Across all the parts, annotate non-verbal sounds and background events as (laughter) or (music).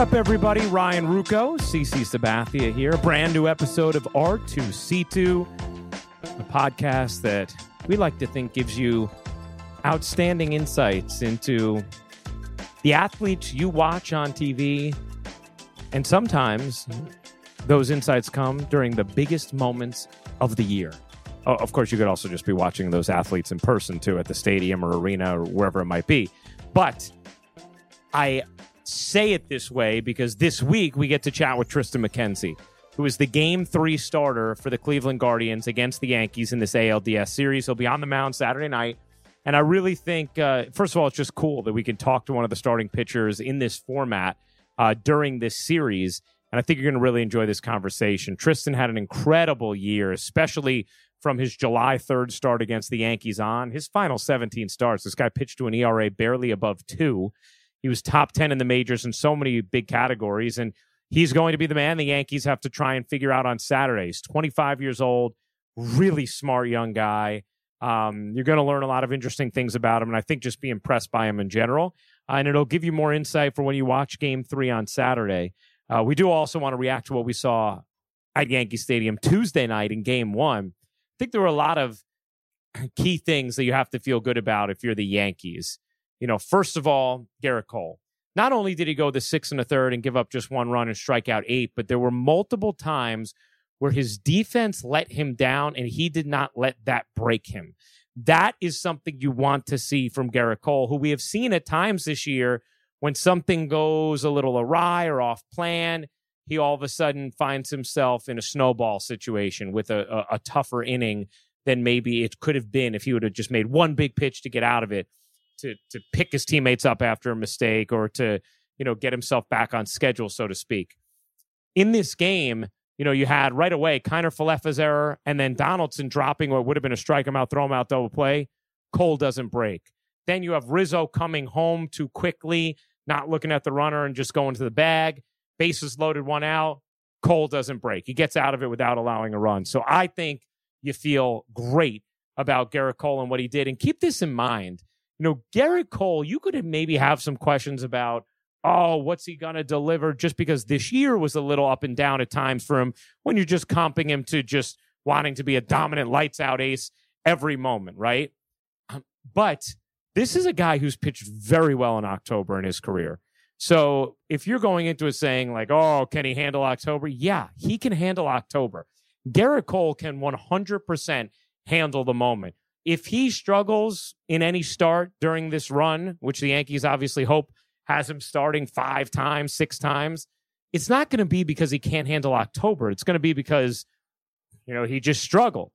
up, everybody? Ryan Ruocco, CC Sabathia here. A brand new episode of R2C2, a podcast that we like to think gives you outstanding insights into the athletes you watch on TV. And sometimes those insights come during the biggest moments of the year. Of course, you could also just be watching those athletes in person too at the stadium or arena or wherever it might be. But I say it this way because this week we get to chat with Triston McKenzie, who is the game three starter for the Cleveland Guardians against the Yankees in this ALDS series. He'll be on the mound Saturday night. And I really think, uh, first of all, it's just cool that we can talk to one of the starting pitchers in this format uh, during this series. And I think you're going to really enjoy this conversation. Triston had an incredible year, especially from his July 3rd start against the Yankees on. His final 17 starts, this guy pitched to an ERA barely above two. He was top 10 in the majors in so many big categories. And he's going to be the man the Yankees have to try and figure out on Saturdays. 25 years old, really smart young guy. Um, you're going to learn a lot of interesting things about him. And I think just be impressed by him in general. Uh, and it'll give you more insight for when you watch game three on Saturday. Uh, we do also want to react to what we saw at Yankee Stadium Tuesday night in game one. I think there were a lot of key things that you have to feel good about if you're the Yankees. You know, first of all, Gerrit Cole. Not only did he go the six and a third and give up just one run and strike out eight, but there were multiple times where his defense let him down and he did not let that break him. That is something you want to see from Gerrit Cole, who we have seen at times this year when something goes a little awry or off plan, he all of a sudden finds himself in a snowball situation with a, a, a tougher inning than maybe it could have been if he would have just made one big pitch to get out of it to to pick his teammates up after a mistake or to you know get himself back on schedule, so to speak. In this game, you know, you had right away Kiner Falefa's error and then Donaldson dropping what would have been a strike him out, throw him out, double play. Cole doesn't break. Then you have Rizzo coming home too quickly, not looking at the runner and just going to the bag. Bases loaded, one out. Cole doesn't break. He gets out of it without allowing a run. So I think you feel great about Gerrit Cole and what he did. And keep this in mind you know, Gerrit Cole, you could maybe have some questions about, oh, what's he going to deliver? Just because this year was a little up and down at times for him when you're just comping him to just wanting to be a dominant lights out ace every moment, right? Um, but this is a guy who's pitched very well in October in his career. So if you're going into it saying, like, oh, can he handle October? Yeah, he can handle October. Gerrit Cole can 100% handle the moment if he struggles in any start during this run, which the Yankees obviously hope has him starting five times, six times, it's not going to be because he can't handle October. It's going to be because, you know, he just struggled.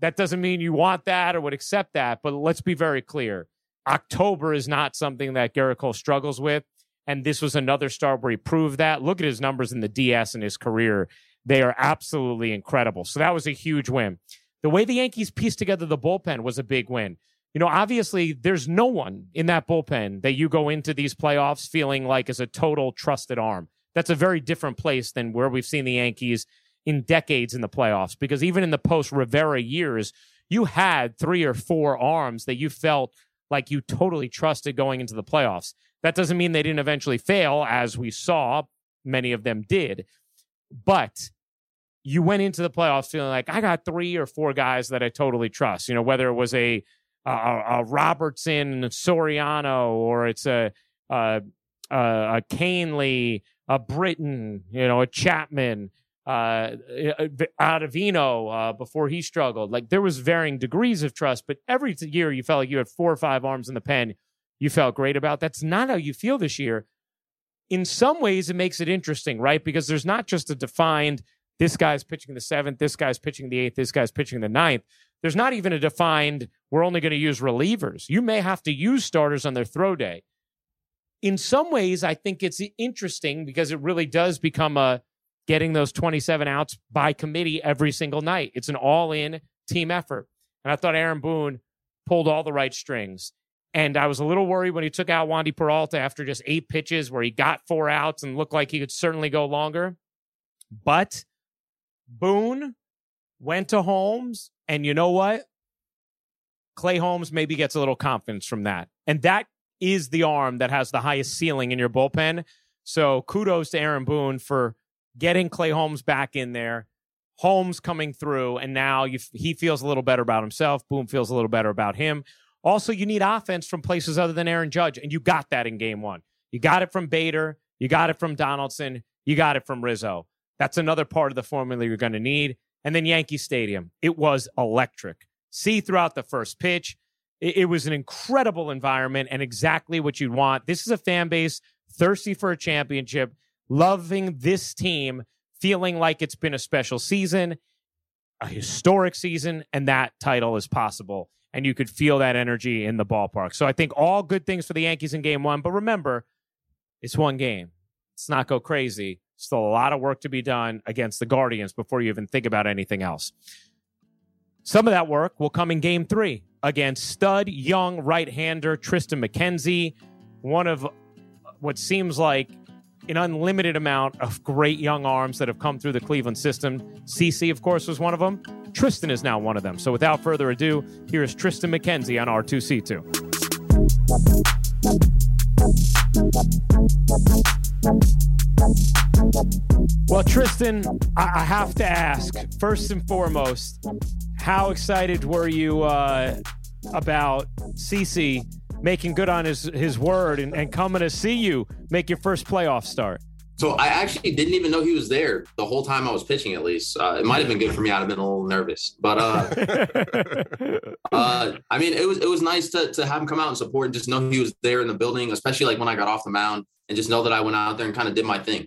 That doesn't mean you want that or would accept that, but let's be very clear. October is not something that Gerrit Cole struggles with. And this was another start where he proved that. Look at his numbers in the DS in his career. They are absolutely incredible. So that was a huge win. The way the Yankees pieced together the bullpen was a big win. You know, obviously, there's no one in that bullpen that you go into these playoffs feeling like is a total trusted arm. That's a very different place than where we've seen the Yankees in decades in the playoffs. Because even in the post Rivera years, you had three or four arms that you felt like you totally trusted going into the playoffs. That doesn't mean they didn't eventually fail, as we saw, many of them did. But you went into the playoffs feeling like I got three or four guys that I totally trust. You know, whether it was a a, a Robertson, Soriano, or it's a a, a a Britton, you know, a Chapman, uh, Ottavino uh, before he struggled. Like there was varying degrees of trust, but every year you felt like you had four or five arms in the pen. You felt great about. That's not how you feel this year. In some ways, it makes it interesting, right? Because there's not just a defined this guy's pitching the seventh, this guy's pitching the eighth, this guy's pitching the ninth. There's not even a defined, we're only going to use relievers. You may have to use starters on their throw day. In some ways, I think it's interesting because it really does become a getting those 27 outs by committee every single night. It's an all in team effort. And I thought Aaron Boone pulled all the right strings. And I was a little worried when he took out Wandy Peralta after just eight pitches where he got four outs and looked like he could certainly go longer. But Boone went to Holmes, and you know what? Clay Holmes maybe gets a little confidence from that. And that is the arm that has the highest ceiling in your bullpen. So kudos to Aaron Boone for getting Clay Holmes back in there. Holmes coming through, and now you, he feels a little better about himself. Boone feels a little better about him. Also, you need offense from places other than Aaron Judge, and you got that in game one. You got it from Bader, you got it from Donaldson, you got it from Rizzo. That's another part of the formula you're going to need. And then Yankee Stadium, it was electric. See throughout the first pitch, it, it was an incredible environment and exactly what you'd want. This is a fan base thirsty for a championship, loving this team, feeling like it's been a special season, a historic season, and that title is possible. And you could feel that energy in the ballpark. So I think all good things for the Yankees in game one. But remember, it's one game. Let's not go crazy. Still a lot of work to be done against the Guardians before you even think about anything else. Some of that work will come in game three against stud young right hander Triston McKenzie, one of what seems like an unlimited amount of great young arms that have come through the Cleveland system. CC, of course, was one of them. Triston is now one of them. So without further ado, here is Triston McKenzie on R2C2. Well, Triston, I have to ask first and foremost, how excited were you uh, about CC making good on his, his word and, and coming to see you make your first playoff start? So I actually didn't even know he was there the whole time I was pitching. At least uh, it might have been good for me. I'd have been a little nervous, but uh, (laughs) uh, I mean, it was it was nice to to have him come out and support and just know he was there in the building, especially like when I got off the mound and just know that I went out there and kind of did my thing.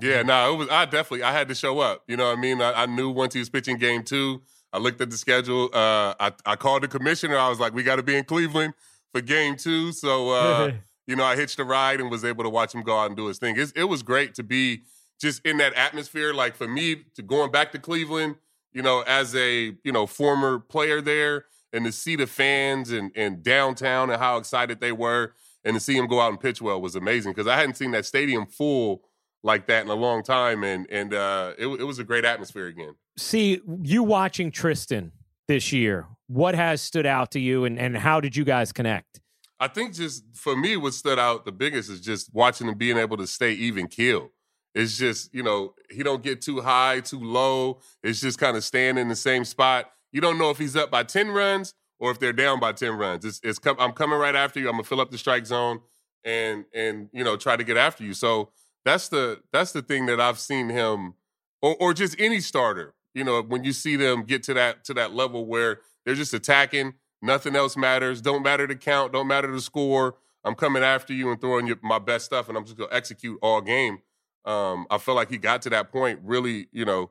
Yeah, no, it was. I definitely I had to show up. You know what I mean? I, I knew once he was pitching game two. I looked at the schedule. Uh, I I called the commissioner. I was like, we got to be in Cleveland for game two. So uh, (laughs) you know, I hitched a ride and was able to watch him go out and do his thing. It's, it was great to be just in that atmosphere. Like for me, to going back to Cleveland, you know, as a you know former player there, and to see the fans and and downtown and how excited they were, and to see him go out and pitch well was amazing because I hadn't seen that stadium full like that in a long time, and and uh, it, it was a great atmosphere again. See you watching Triston this year. What has stood out to you, and and how did you guys connect? I think just for me, what stood out the biggest is just watching him being able to stay even keel. It's just you know he don't get too high, too low. It's just kind of staying in the same spot. You don't know if he's up by ten runs or if they're down by ten runs. It's, it's com- I'm coming right after you. I'm gonna fill up the strike zone and and you know try to get after you. So that's the that's the thing that I've seen him, or or just any starter. You know when you see them get to that to that level where they're just attacking Nothing else matters. Don't matter the count. Don't matter the score. I'm coming after you and throwing you my best stuff, and I'm just gonna execute all game. Um, I felt like he got to that point really, you know,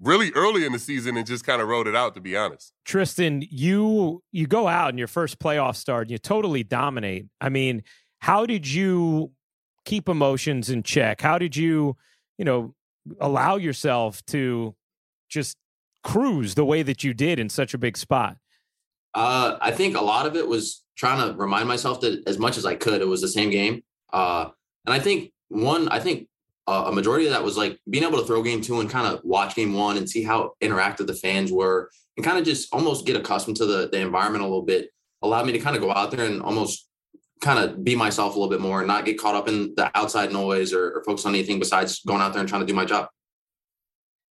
really early in the season and just kind of wrote it out. To be honest, Triston, you you go out in your first playoff start and you totally dominate. I mean, how did you keep emotions in check? How did you, you know, allow yourself to just cruise the way that you did in such a big spot? Uh, I think a lot of it was trying to remind myself that as much as I could, it was the same game. Uh, and I think one, I think uh, a majority of that was like being able to throw game two and kind of watch game one and see how interactive the fans were and kind of just almost get accustomed to the, the environment a little bit allowed me to kind of go out there and almost kind of be myself a little bit more and not get caught up in the outside noise or, or focus on anything besides going out there and trying to do my job.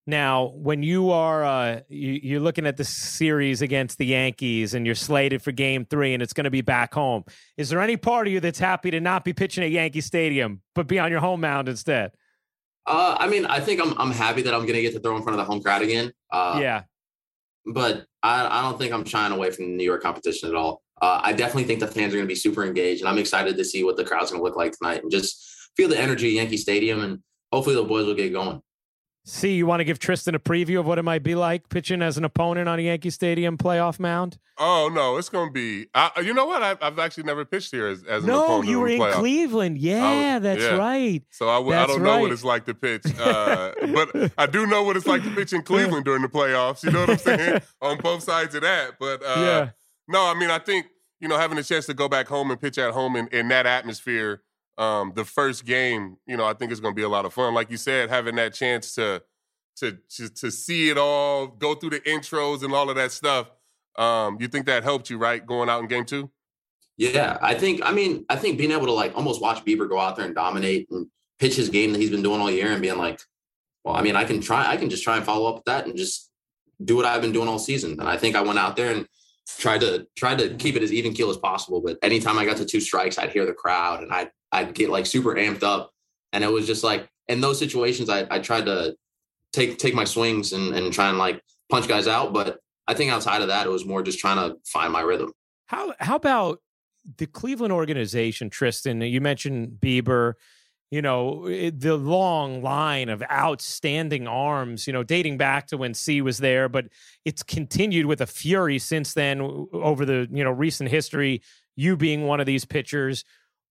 Now, when you are uh, you, are looking at the series against the Yankees and you're slated for Game Three, and it's going to be back home, is there any part of you that's happy to not be pitching at Yankee Stadium but be on your home mound instead? Uh, I mean, I think I'm I'm happy that I'm going to get to throw in front of the home crowd again. Uh, yeah, but I I don't think I'm shying away from the New York competition at all. Uh, I definitely think the fans are going to be super engaged, and I'm excited to see what the crowd's going to look like tonight and just feel the energy at Yankee Stadium, and hopefully the boys will get going. See, you want to give Tristan a preview of what it might be like pitching as an opponent on a Yankee Stadium playoff mound? Oh no, it's going to be. Uh, you know what? I've, I've, actually never pitched here as, as no, an opponent. No, you were in playoff. Cleveland. Yeah, was, that's yeah. right. So I, w- I don't know what it's like to pitch, (laughs) uh, but I do know what it's like to pitch in Cleveland during the playoffs. You know what I'm saying? (laughs) on both sides of that. But uh, yeah. no, I mean, I think you know having a chance to go back home and pitch at home in, in that atmosphere. Um, the first game, you know, I think it's going to be a lot of fun. Like you said, having that chance to to, to to see it all, go through the intros and all of that stuff. Um, you think that helped you, right, going out in game two? Yeah, I think. I mean, I think being able to like almost watch Bieber go out there and dominate and pitch his game that he's been doing all year and being like, well, I mean, I can try, I can just try and follow up with that and just do what I've been doing all season. And I think I went out there and tried to try to keep it as even keel as possible. But anytime I got to two strikes, I'd hear the crowd and I'd I'd get like super amped up. And it was just like in those situations, I I tried to take take my swings and and try and like punch guys out. But I think outside of that, it was more just trying to find my rhythm. How how about the Cleveland organization, Triston? You mentioned Bieber you know, the long line of outstanding arms, you know, dating back to when C was there, but it's continued with a fury since then over the, you know, recent history, you being one of these pitchers.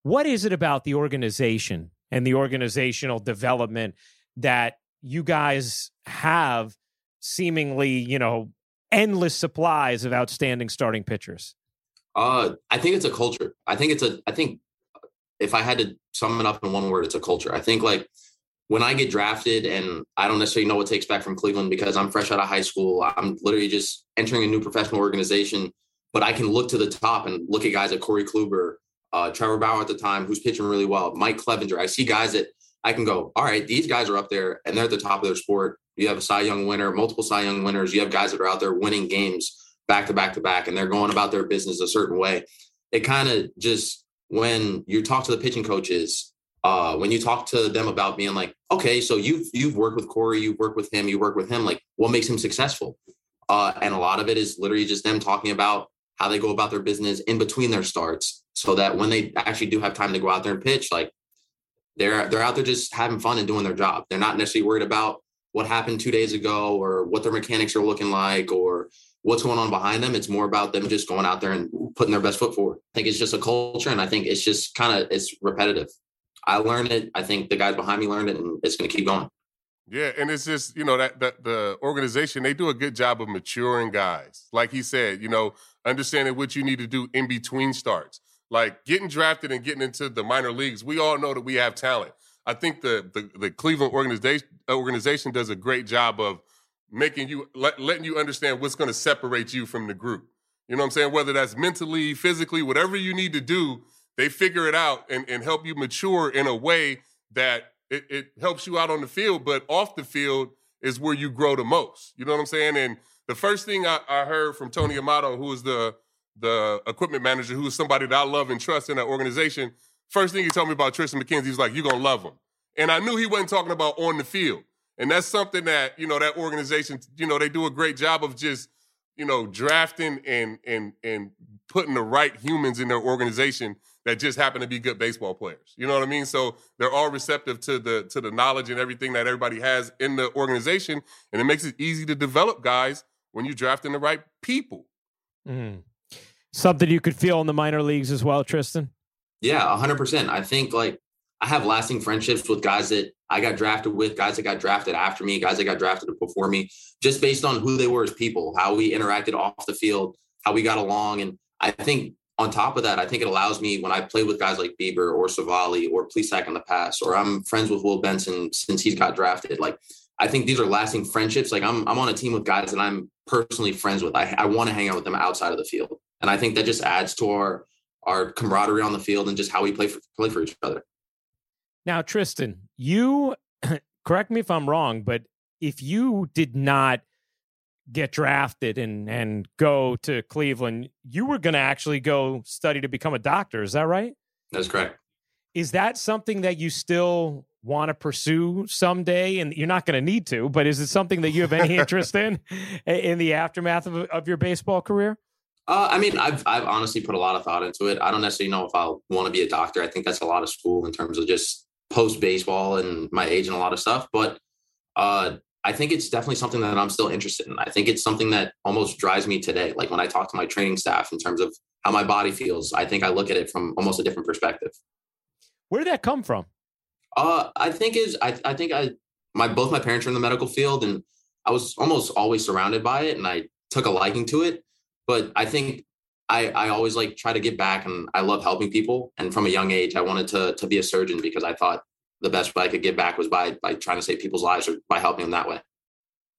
What is it about the organization and the organizational development that you guys have seemingly, you know, endless supplies of outstanding starting pitchers? Uh, I think it's a culture. I think it's a I think if I had to sum it up in one word, it's a culture. I think like when I get drafted and I don't necessarily know what to expect from Cleveland because I'm fresh out of high school, I'm literally just entering a new professional organization. But I can look to the top and look at guys like Corey Kluber, uh, Trevor Bauer at the time, who's pitching really well, Mike Clevinger. I see guys that I can go, all right, these guys are up there and they're at the top of their sport. You have a Cy Young winner, multiple Cy Young winners. You have guys that are out there winning games back to back to back, and they're going about their business a certain way. It kind of just when you talk to the pitching coaches, uh, when you talk to them about being like, okay, so you've you've worked with Corey, you've worked with him, you work with him, like what makes him successful? Uh, and a lot of it is literally just them talking about how they go about their business in between their starts, so that when they actually do have time to go out there and pitch, like they're they're out there just having fun and doing their job. They're not necessarily worried about what happened two days ago or what their mechanics are looking like or what's going on behind them. It's more about them just going out there and putting their best foot forward. I think it's just a culture, and I think it's just kind of it's repetitive. I learned it. I think the guys behind me learned it, and it's going to keep going. Yeah, and it's just you know that, that the organization they do a good job of maturing guys. Like he said, you know, understanding what you need to do in between starts. Like getting drafted and getting into the minor leagues, we all know that we have talent. I think the the, the Cleveland organization organization does a great job of making you let, letting you understand what's going to separate you from the group. You know what I'm saying? Whether that's mentally, physically, whatever you need to do, they figure it out and, and help you mature in a way that it, it helps you out on the field, but off the field is where you grow the most. You know what I'm saying? And the first thing I, I heard from Tony Amato, who is the the equipment manager, who is somebody that I love and trust in that organization, first thing he told me about Triston McKenzie, he's like, You're gonna love him. And I knew he wasn't talking about on the field. And that's something that, you know, that organization, you know, they do a great job of just, you know, drafting and and and putting the right humans in their organization that just happen to be good baseball players. You know what I mean? So they're all receptive to the to the knowledge and everything that everybody has in the organization, and it makes it easy to develop guys when you're drafting the right people. Mm. Something you could feel in the minor leagues as well, Triston. Yeah, hundred percent. I think like I have lasting friendships with guys that I got drafted with, guys that got drafted after me, guys that got drafted before me, just based on who they were as people, how we interacted off the field, how we got along. And I think on top of that, I think it allows me when I play with guys like Bieber or Civale or Plesac in the past, or I'm friends with Will Benson since he's got drafted. Like I think these are lasting friendships. Like I'm I'm on a team with guys that I'm personally friends with. I, I want to hang out with them outside of the field. And I think that just adds to our our camaraderie on the field and just how we play for play for each other. Now, Triston, you (clears throat) correct me if I'm wrong, but if you did not get drafted and and go to Cleveland, you were going to actually go study to become a doctor. Is that right? That's correct. Is that something that you still want to pursue someday? And you're not going to need to, but is it something that you have any (laughs) interest in in the aftermath of, of your baseball career? Uh, I mean, I've I've honestly put a lot of thought into it. I don't necessarily know if I'll want to be a doctor. I think that's a lot of school in terms of just post baseball and my age and a lot of stuff. But uh, I think it's definitely something that I'm still interested in. I think it's something that almost drives me today. Like when I talk to my training staff in terms of how my body feels, I think I look at it from almost a different perspective. Where did that come from? Uh, I think is I, I think I my both my parents are in the medical field and I was almost always surrounded by it and I took a liking to it. But I think I, I always like try to give back and I love helping people. And from a young age, I wanted to to be a surgeon because I thought the best way I could give back was by by trying to save people's lives or by helping them that way.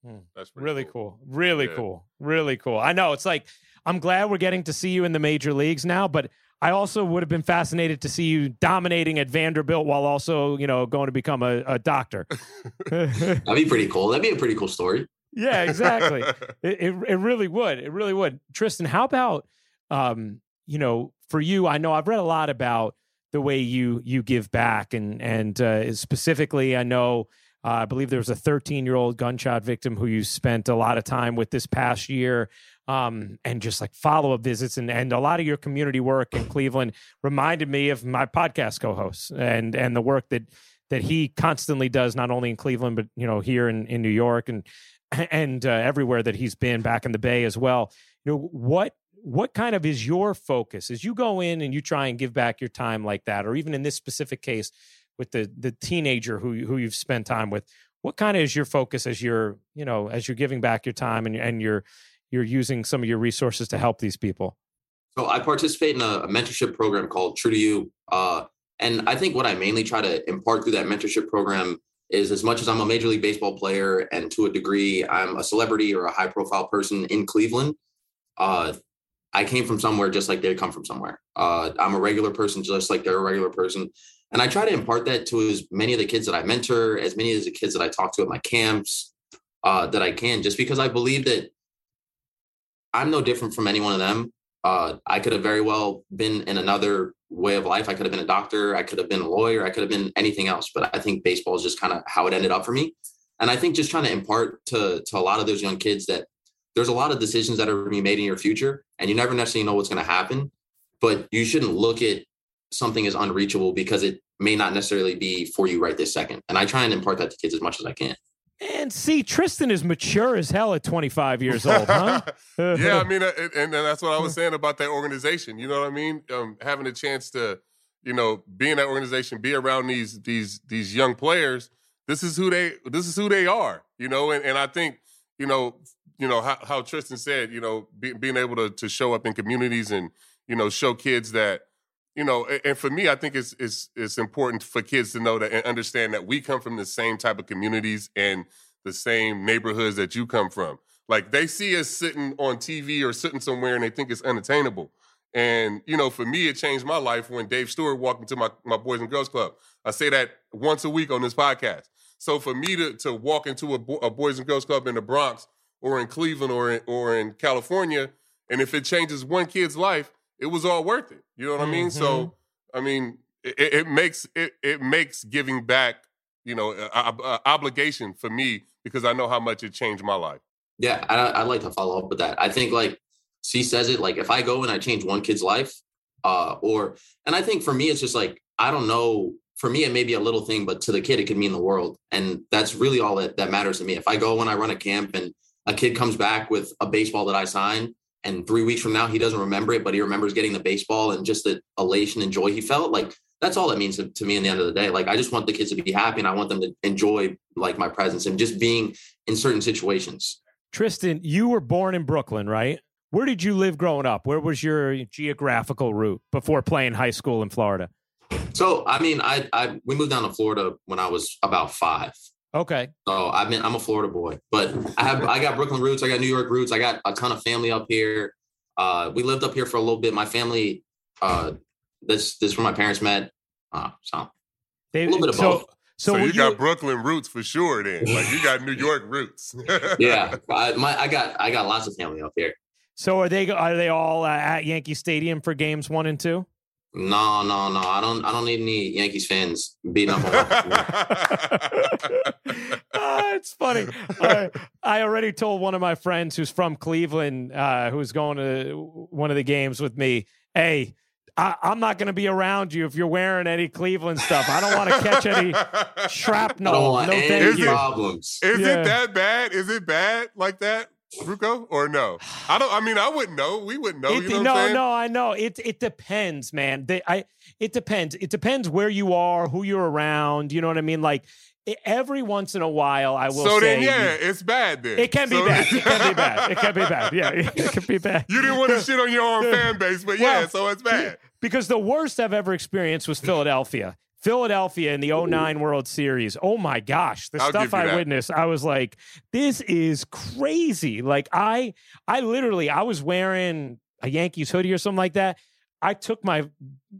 Hmm. That's really cool. cool. Really yeah. cool. Really cool. I know it's like I'm glad we're getting to see you in the major leagues now, but I also would have been fascinated to see you dominating at Vanderbilt while also, you know, going to become a, a doctor. (laughs) That'd be pretty cool. That'd be a pretty cool story. Yeah, exactly. (laughs) it, it, it really would. It really would. Triston, how about um, you know, for you, I know I've read a lot about the way you you give back and and uh, specifically I know uh, I believe there was a 13 year old gunshot victim who you spent a lot of time with this past year um, and just like follow up visits and, and a lot of your community work in Cleveland reminded me of my podcast co-host and and the work that that he constantly does not only in Cleveland but you know here in, in New York and and uh, everywhere that he's been back in the Bay as well. You know what what kind of is your focus as you go in and you try and give back your time like that, or even in this specific case with the the teenager who who you've spent time with? What kind of is your focus as you're you know as you're giving back your time and and you're you're using some of your resources to help these people? So I participate in a, mentorship program called True to You, uh, and I think what I mainly try to impart through that mentorship program is as much as I'm a major league baseball player and to a degree I'm a celebrity or a high profile person in Cleveland. Uh, I came from somewhere just like they come from somewhere. Uh, I'm a regular person just like they're a regular person. And I try to impart that to as many of the kids that I mentor, as many of the kids that I talk to at my camps uh, that I can, just because I believe that I'm no different from any one of them. Uh, I could have very well been in another way of life. I could have been a doctor. I could have been a lawyer. I could have been anything else. But I think baseball is just kind of how it ended up for me. And I think just trying to impart to to a lot of those young kids that there's a lot of decisions that are going to be made in your future, and you never necessarily know what's going to happen. But you shouldn't look at something as unreachable because it may not necessarily be for you right this second. And I try and impart that to kids as much as I can. And see, Triston is mature as hell at 25 years old, huh? (laughs) yeah, I mean, and, and, that's what I was saying about that organization. You know what I mean? Um, having a chance to, you know, be in that organization, be around these these these young players. This is who they this is who they are. You know, and, and I think you know you know how, how Triston said, you know, be, being able to to show up in communities and you know show kids that you know, and for me, I think it's it's it's important for kids to know that and understand that we come from the same type of communities and the same neighborhoods that you come from. Like they see us sitting on TV or sitting somewhere and they think it's unattainable. And you know, for me, it changed my life when Dave Stewart walked into my my Boys and Girls Club. I say that once a week on this podcast. So for me to to walk into a, a Boys and Girls Club in the Bronx or in Cleveland or in, or in California, and if it changes one kid's life, it was all worth it. You know what mm-hmm. I mean? So. I mean, it, it, makes it it makes giving back, you know, a, a, a obligation for me because I know how much it changed my life. Yeah, I, would like to follow up with that. I think like C says it, like if I go and I change one kid's life, uh, or and I think for me it's just like I don't know. For me, it may be a little thing, but to the kid, it could mean the world, and that's really all that that matters to me. If I go when I run a camp and a kid comes back with a baseball that I signed, and three weeks from now he doesn't remember it, but he remembers getting the baseball and just the elation and joy he felt. Like that's all that means to, to me in the end of the day. Like I just want the kids to be happy and I want them to enjoy like my presence and just being in certain situations. Triston, you were born in Brooklyn, right? Where did you live growing up? Where was your geographical route before playing high school in Florida? So, I mean, I, I we moved down to Florida when I was about five. Okay. So I've been I'm a Florida boy, but I have I got Brooklyn roots, I got New York roots, I got a ton of family up here. Uh, we lived up here for a little bit. My family, uh, this this is where my parents met. Uh, so they, a little bit of so, both. So, so you, you got Brooklyn roots for sure. Then, like you got New York roots. (laughs) yeah, I, my, I got I got lots of family up here. So are they are they all uh, at Yankee Stadium for games one and two? No, no, no. I don't. I don't need any Yankees fans beating up. uh, (laughs) it's funny. Uh, I already told one of my friends who's from Cleveland, uh, who's going to one of the games with me. Hey, I, am not going to be around you if you're wearing any Cleveland stuff. I don't want to catch any (laughs) shrapnel. no, thank you. Problems. Is yeah. it that bad? Is it bad like that? Ruocco or no? I don't. I mean, I wouldn't know. We wouldn't know. It, you know no, no, I know. It it depends, man. They, I it depends. It depends where you are, who you're around. You know what I mean? Like every once in a while, I will. So say, then, yeah, it's bad. Then it can be bad. (laughs) It can be bad. It can be bad. Yeah, (laughs) it can be bad. You didn't want to shit on your own (laughs) fan base, but yeah, so it's bad. Because the worst I've ever experienced was Philadelphia. Philadelphia in the 09 World Series. Oh my gosh, the I'll stuff I that. witnessed, I was like, this is crazy. Like I I literally I was wearing a Yankees hoodie or something like that. I took my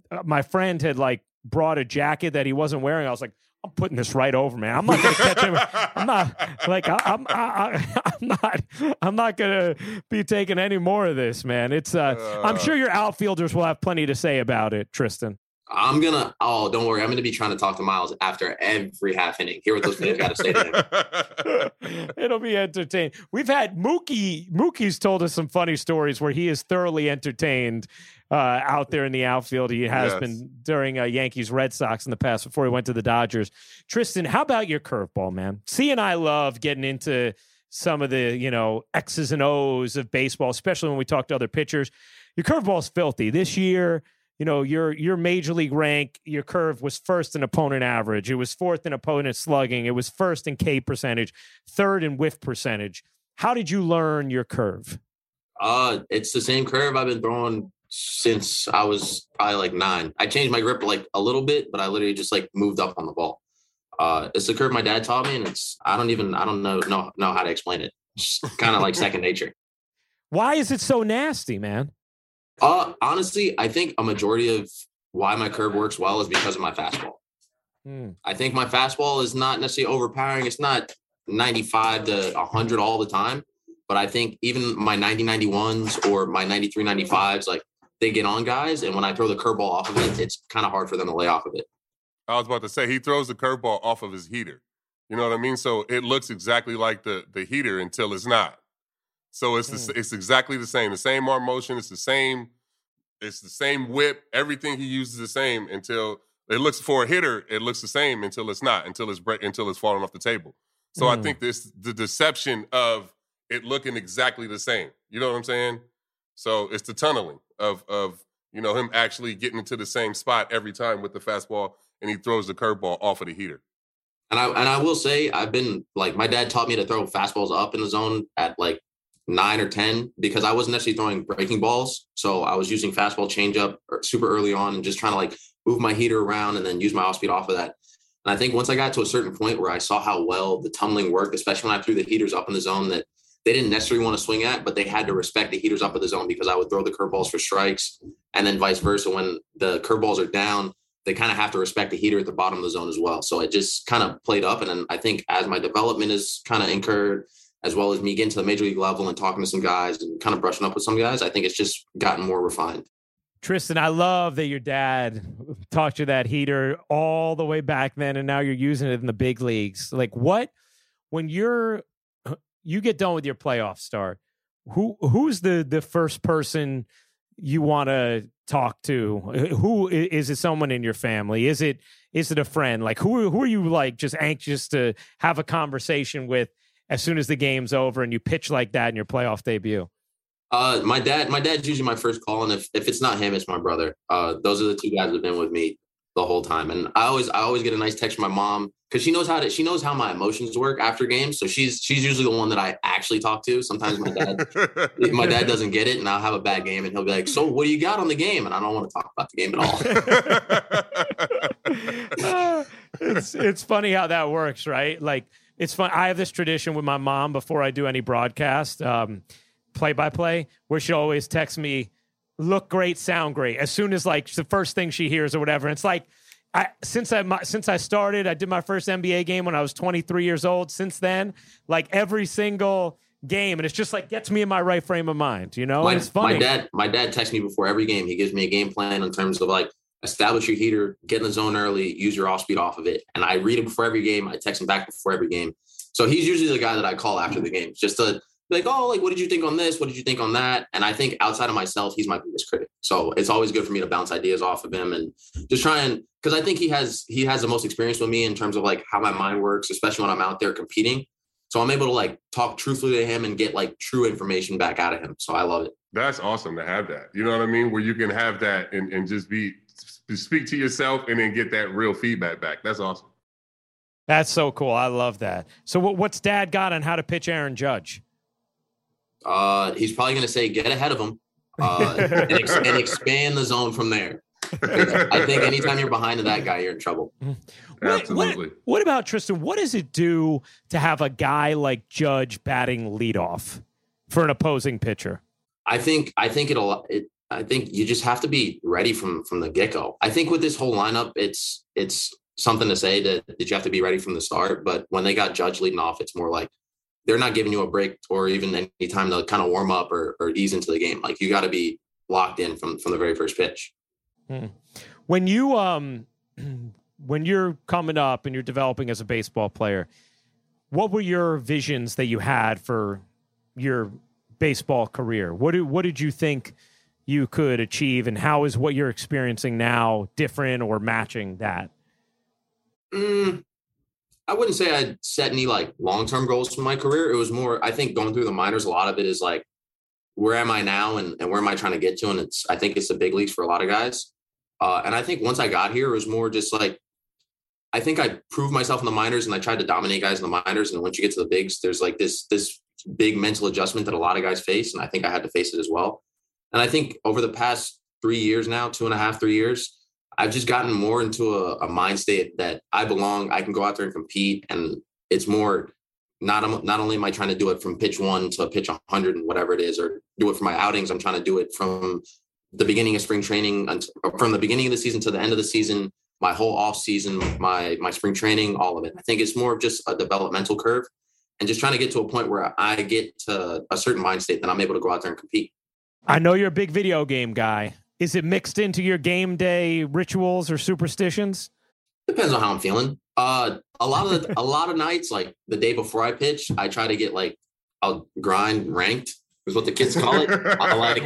uh, my friend had like brought a jacket that he wasn't wearing. I was like, I'm putting this right over, man. I'm not going to catch him. (laughs) I'm not like I, I'm. I, I'm not. I'm not going to be taking any more of this, man. It's. Uh, uh, I'm sure your outfielders will have plenty to say about it, Triston. I'm gonna. Oh, don't worry. I'm gonna be trying to talk to Myles after every half inning. Hear what those fans got to say to him. (laughs) It'll be entertaining. We've had Mookie. Mookie's told us some funny stories where he is thoroughly entertained uh, out there in the outfield. He has yes. been during uh, Yankees Red Sox in the past before he went to the Dodgers. Triston, how about your curveball, man? C and I love getting into some of the you know X's and O's of baseball, especially when we talk to other pitchers. Your curveball's filthy this year you know your your major league rank your curve was first in opponent average. It was fourth in opponent slugging. It was first in k percentage third in whiff percentage. How did you learn your curve? Uh it's the same curve i've been throwing since i was probably like nine. I changed my grip like a little bit but i literally just like moved up on the ball. Uh it's the curve my dad taught me and it's i don't even i don't know know, know how to explain it. It's kind of like second nature. (laughs) Why is it so nasty man uh, honestly, I think a majority of why my curve works well is because of my fastball. Hmm. I think my fastball is not necessarily overpowering. It's not 95 to 100 all the time, but I think even my 90 91s or my 93 95s, like they get on guys. And when I throw the curveball off of it, it's kind of hard for them to lay off of it. I was about to say he throws the curveball off of his heater. You know what I mean? So it looks exactly like the the heater until it's not. So it's mm. the, it's exactly the same. The same arm motion. It's the same. It's the same whip. Everything he uses the same until it looks for a hitter. It looks the same until it's not. Until it's break, until it's falling off the table. So mm. I think this the deception of it looking exactly the same. You know what I'm saying? So it's the tunneling of of you know him actually getting into the same spot every time with the fastball, and he throws the curveball off of the heater. And I and I will say I've been like my dad taught me to throw fastballs up in the zone at like nine or 10 because I wasn't necessarily throwing breaking balls. So I was using fastball changeup er, super early on and just trying to like move my heater around and then use my off speed off of that. And I think once I got to a certain point where I saw how well the tunneling worked, especially when I threw the heaters up in the zone that they didn't necessarily want to swing at, but they had to respect the heaters up in the zone because I would throw the curveballs for strikes and then vice versa. When the curveballs are down, they kind of have to respect the heater at the bottom of the zone as well. So it just kind of played up. And then I think as my development is kind of incurred, as well as me getting to the major league level and talking to some guys and kind of brushing up with some guys, I think it's just gotten more refined. Triston, I love that your dad taught you that heater all the way back then, and now you're using it in the big leagues. Like, what when you're you get done with your playoff start? Who who's the the first person you want to talk to? Who is it? Someone in your family? Is it is it a friend? Like who who are you like just anxious to have a conversation with as soon as the game's over and you pitch like that in your playoff debut? Uh, my dad, my dad's usually my first call, and if, if it's not him, it's my brother. Uh, those are the two guys that have been with me the whole time, and I always I always get a nice text from my mom because she knows how to she knows how my emotions work after games. So she's she's usually the one that I actually talk to. Sometimes my dad (laughs) my dad doesn't get it, and I'll have a bad game, and he'll be like, "So what do you got on the game?" And I don't want to talk about the game at all. (laughs) (laughs) it's it's funny how that works, right? Like it's fun. I have this tradition with my mom before I do any broadcast, play by play, where she always texts me, "Look great, sound great." As soon as like the first thing she hears or whatever, and it's like. I, since I my, since I started, I did my first NBA game when I was 23 years old. Since then, like every single game, and it's just like gets me in my right frame of mind. You know, my, it's funny. My dad, my dad texts me before every game. He gives me a game plan in terms of like establish your heater, get in the zone early, use your off speed off of it. And I read him before every game. I text him back before every game. So he's usually the guy that I call after the mm-hmm. game just to be like, oh, like, what did you think on this? What did you think on that? And I think outside of myself, he's my biggest critic. So it's always good for me to bounce ideas off of him and just try and because I think he has he has the most experience with me in terms of like how my mind works, especially when I'm out there competing. So I'm able to like talk truthfully to him and get like true information back out of him. So I love it. That's awesome to have that. You know what I mean? Where you can have that and, and just be speak to yourself and then get that real feedback back. That's awesome. That's so cool. I love that. So, what's Dad got on how to pitch Aaron Judge? Uh, he's probably going to say get ahead of him uh, and, ex- and, expand the zone from there. I think anytime you're behind that guy, you're in trouble. What, Absolutely. What, what, about Triston? What does it do to have a guy like Judge batting leadoff for an opposing pitcher? I think I think it'll it, I think you just have to be ready from from the get go. I think with this whole lineup, it's it's something to say that, that you have to be ready from the start. But when they got Judge leading off, it's more like they're not giving you a break or even any time to kind of warm up or, or ease into the game. Like you got to be locked in from from the very first pitch. Hmm. When you um (clears throat) when you're coming up and you're developing as a baseball player, what were your visions that you had for your baseball career? What did what did you think you could achieve, and how is what you're experiencing now different or matching that? Mm, I wouldn't say I'd set any like long term goals for my career. It was more, I think, going through the minors. A lot of it is like, where am I now, and, and where am I trying to get to? And it's, I think, it's the big leagues for a lot of guys. Uh, and I think once I got here, it was more just like, I think I proved myself in the minors, and I tried to dominate guys in the minors. And once you get to the bigs, there's like this this big mental adjustment that a lot of guys face, and I think I had to face it as well. And I think over the past three years now, two and a half, three years, I've just gotten more into a, a mind state that I belong. I can go out there and compete, and it's more not not only am I trying to do it from pitch one to pitch 100 and whatever it is, or do it for my outings. I'm trying to do it from the beginning of spring training, from the beginning of the season to the end of the season, my whole off season, my my spring training, all of it. I think it's more of just a developmental curve, and just trying to get to a point where I get to a certain mind state that I'm able to go out there and compete. I know you're a big video game guy. Is it mixed into your game day rituals or superstitions? Depends on how I'm feeling. Uh, a lot of the, a lot of nights, like the day before I pitch, I try to get like I'll grind ranked is what the kids call it. I'll like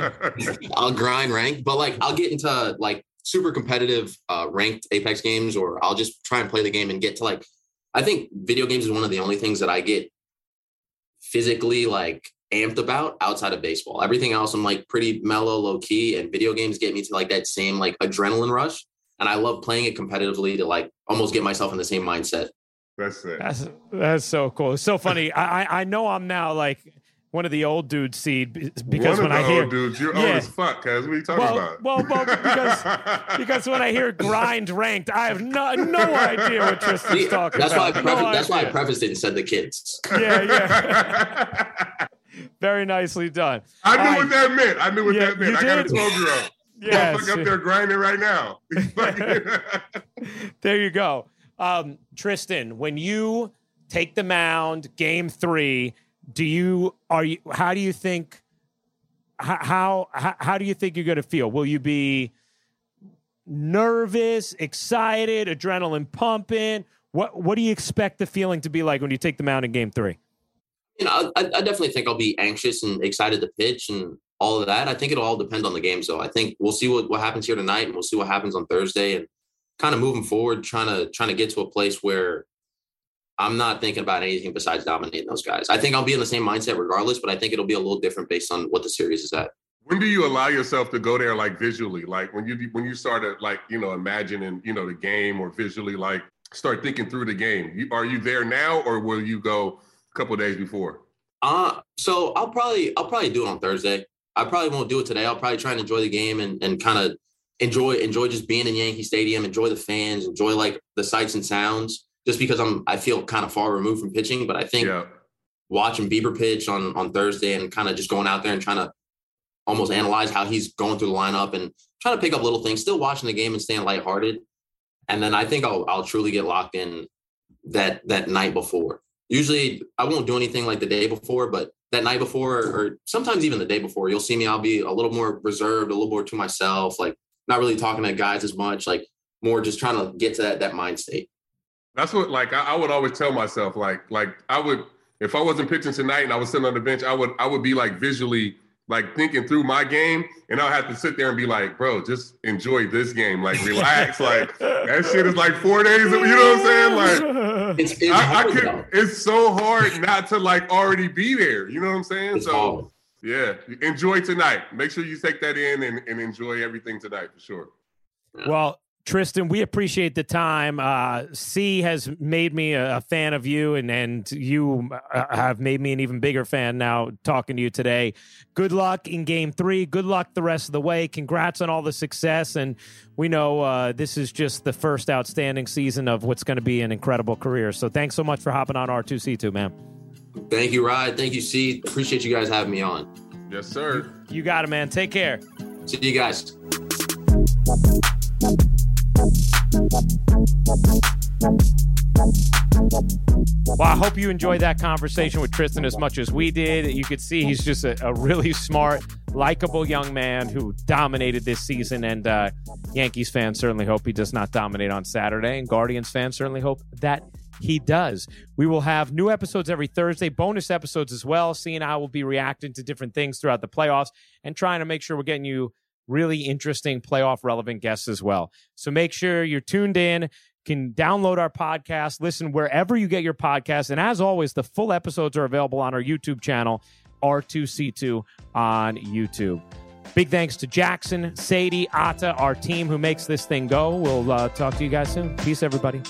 (laughs) I'll grind ranked, but like I'll get into like super competitive uh, ranked Apex games, or I'll just try and play the game and get to like. I think video games is one of the only things that I get physically like amped about outside of baseball. Everything else, I'm like pretty mellow, low key, and video games get me to like that same like adrenaline rush. And I love playing it competitively to like almost get myself in the same mindset. That's it. That's that's so cool. It's so funny. I I know I'm now like one of the old dude seed because one when I hear old dudes, you're yeah. old as fuck. Cause what are you talking well, about? Well, well, because (laughs) because when I hear grind ranked, I have no no idea what Triston's See, talking that's about. Why I preface, no that's why I prefaced it and said the kids. Yeah, yeah. (laughs) (laughs) Very nicely done. I knew I, what that meant. I knew what yeah, that meant. I got a 12 year old. Yes. up there grinding right now. (laughs) (laughs) there you go. Um, Triston, when you take the mound, game three, do you are you how do you think how how, how do you think you're going to feel? Will you be nervous, excited, adrenaline pumping? What what do you expect the feeling to be like when you take the mound in game three? You know, I, I, definitely think I'll be anxious and excited to pitch and all of that. I think it'll all depend on the game. So I think we'll see what, what happens here tonight and we'll see what happens on Thursday and kind of moving forward, trying to trying to get to a place where I'm not thinking about anything besides dominating those guys. I think I'll be in the same mindset regardless, but I think it'll be a little different based on what the series is at. When do you allow yourself to go there like visually? Like when you when you started like, you know, imagining, you know, the game or visually like start thinking through the game. You, are you there now or will you go couple days before? Uh so I'll probably I'll probably do it on Thursday. I probably won't do it today. I'll probably try and enjoy the game and, and kind of enjoy enjoy just being in Yankee Stadium, enjoy the fans, enjoy like the sights and sounds. Just because I'm I feel kind of far removed from pitching, but I think yeah. watching Bieber pitch on on Thursday and kind of just going out there and trying to almost analyze how he's going through the lineup and trying to pick up little things, still watching the game and staying lighthearted. And then I think I'll I'll truly get locked in that that night before usually I won't do anything like the day before, but that night before, or sometimes even the day before, you'll see me. I'll be a little more reserved, a little more to myself, like not really talking to guys as much, like more just trying to get to that that mind state. That's what like I, I would always tell myself, like like I would if I wasn't pitching tonight and I was sitting on the bench, I would I would be like visually like thinking through my game, and I'll have to sit there and be like, bro, just enjoy this game, like relax, (laughs) like that shit is like four days. You know what I'm saying? Like, it's it's, I, I could, it's so hard not to like already be there. You know what I'm saying? It's so. Hard. Yeah, enjoy tonight. Make sure you take that in and, and enjoy everything tonight for sure. Well, Triston, we appreciate the time. Uh, C has made me a, a, fan of you, and and you uh, have made me an even bigger fan now. Talking to you today. Good luck in Game Three. Good luck the rest of the way. Congrats on all the success, and we know uh, this is just the first outstanding season of what's going to be an incredible career. So thanks so much for hopping on R two C two, man. Thank you, Rod. Thank you, C. Appreciate you guys having me on. Yes, sir. You got it, man. Take care. See you guys. Well, I hope you enjoyed that conversation with Triston as much as we did. You could see he's just a, a really smart, likable young man who dominated this season. And uh, Yankees fans certainly hope he does not dominate on Saturday. And Guardians fans certainly hope that he does. We will have new episodes every Thursday, bonus episodes as well. C and I will be reacting to different things throughout the playoffs and trying to make sure we're getting you really interesting playoff relevant guests as well. So make sure you're tuned in can download our podcast, listen wherever you get your podcast. And as always, the full episodes are available on our YouTube channel, R2C2 on YouTube. Big thanks to Jackson, Sadye, Ata, our team who makes this thing go. We'll uh, talk to you guys soon. Peace, everybody.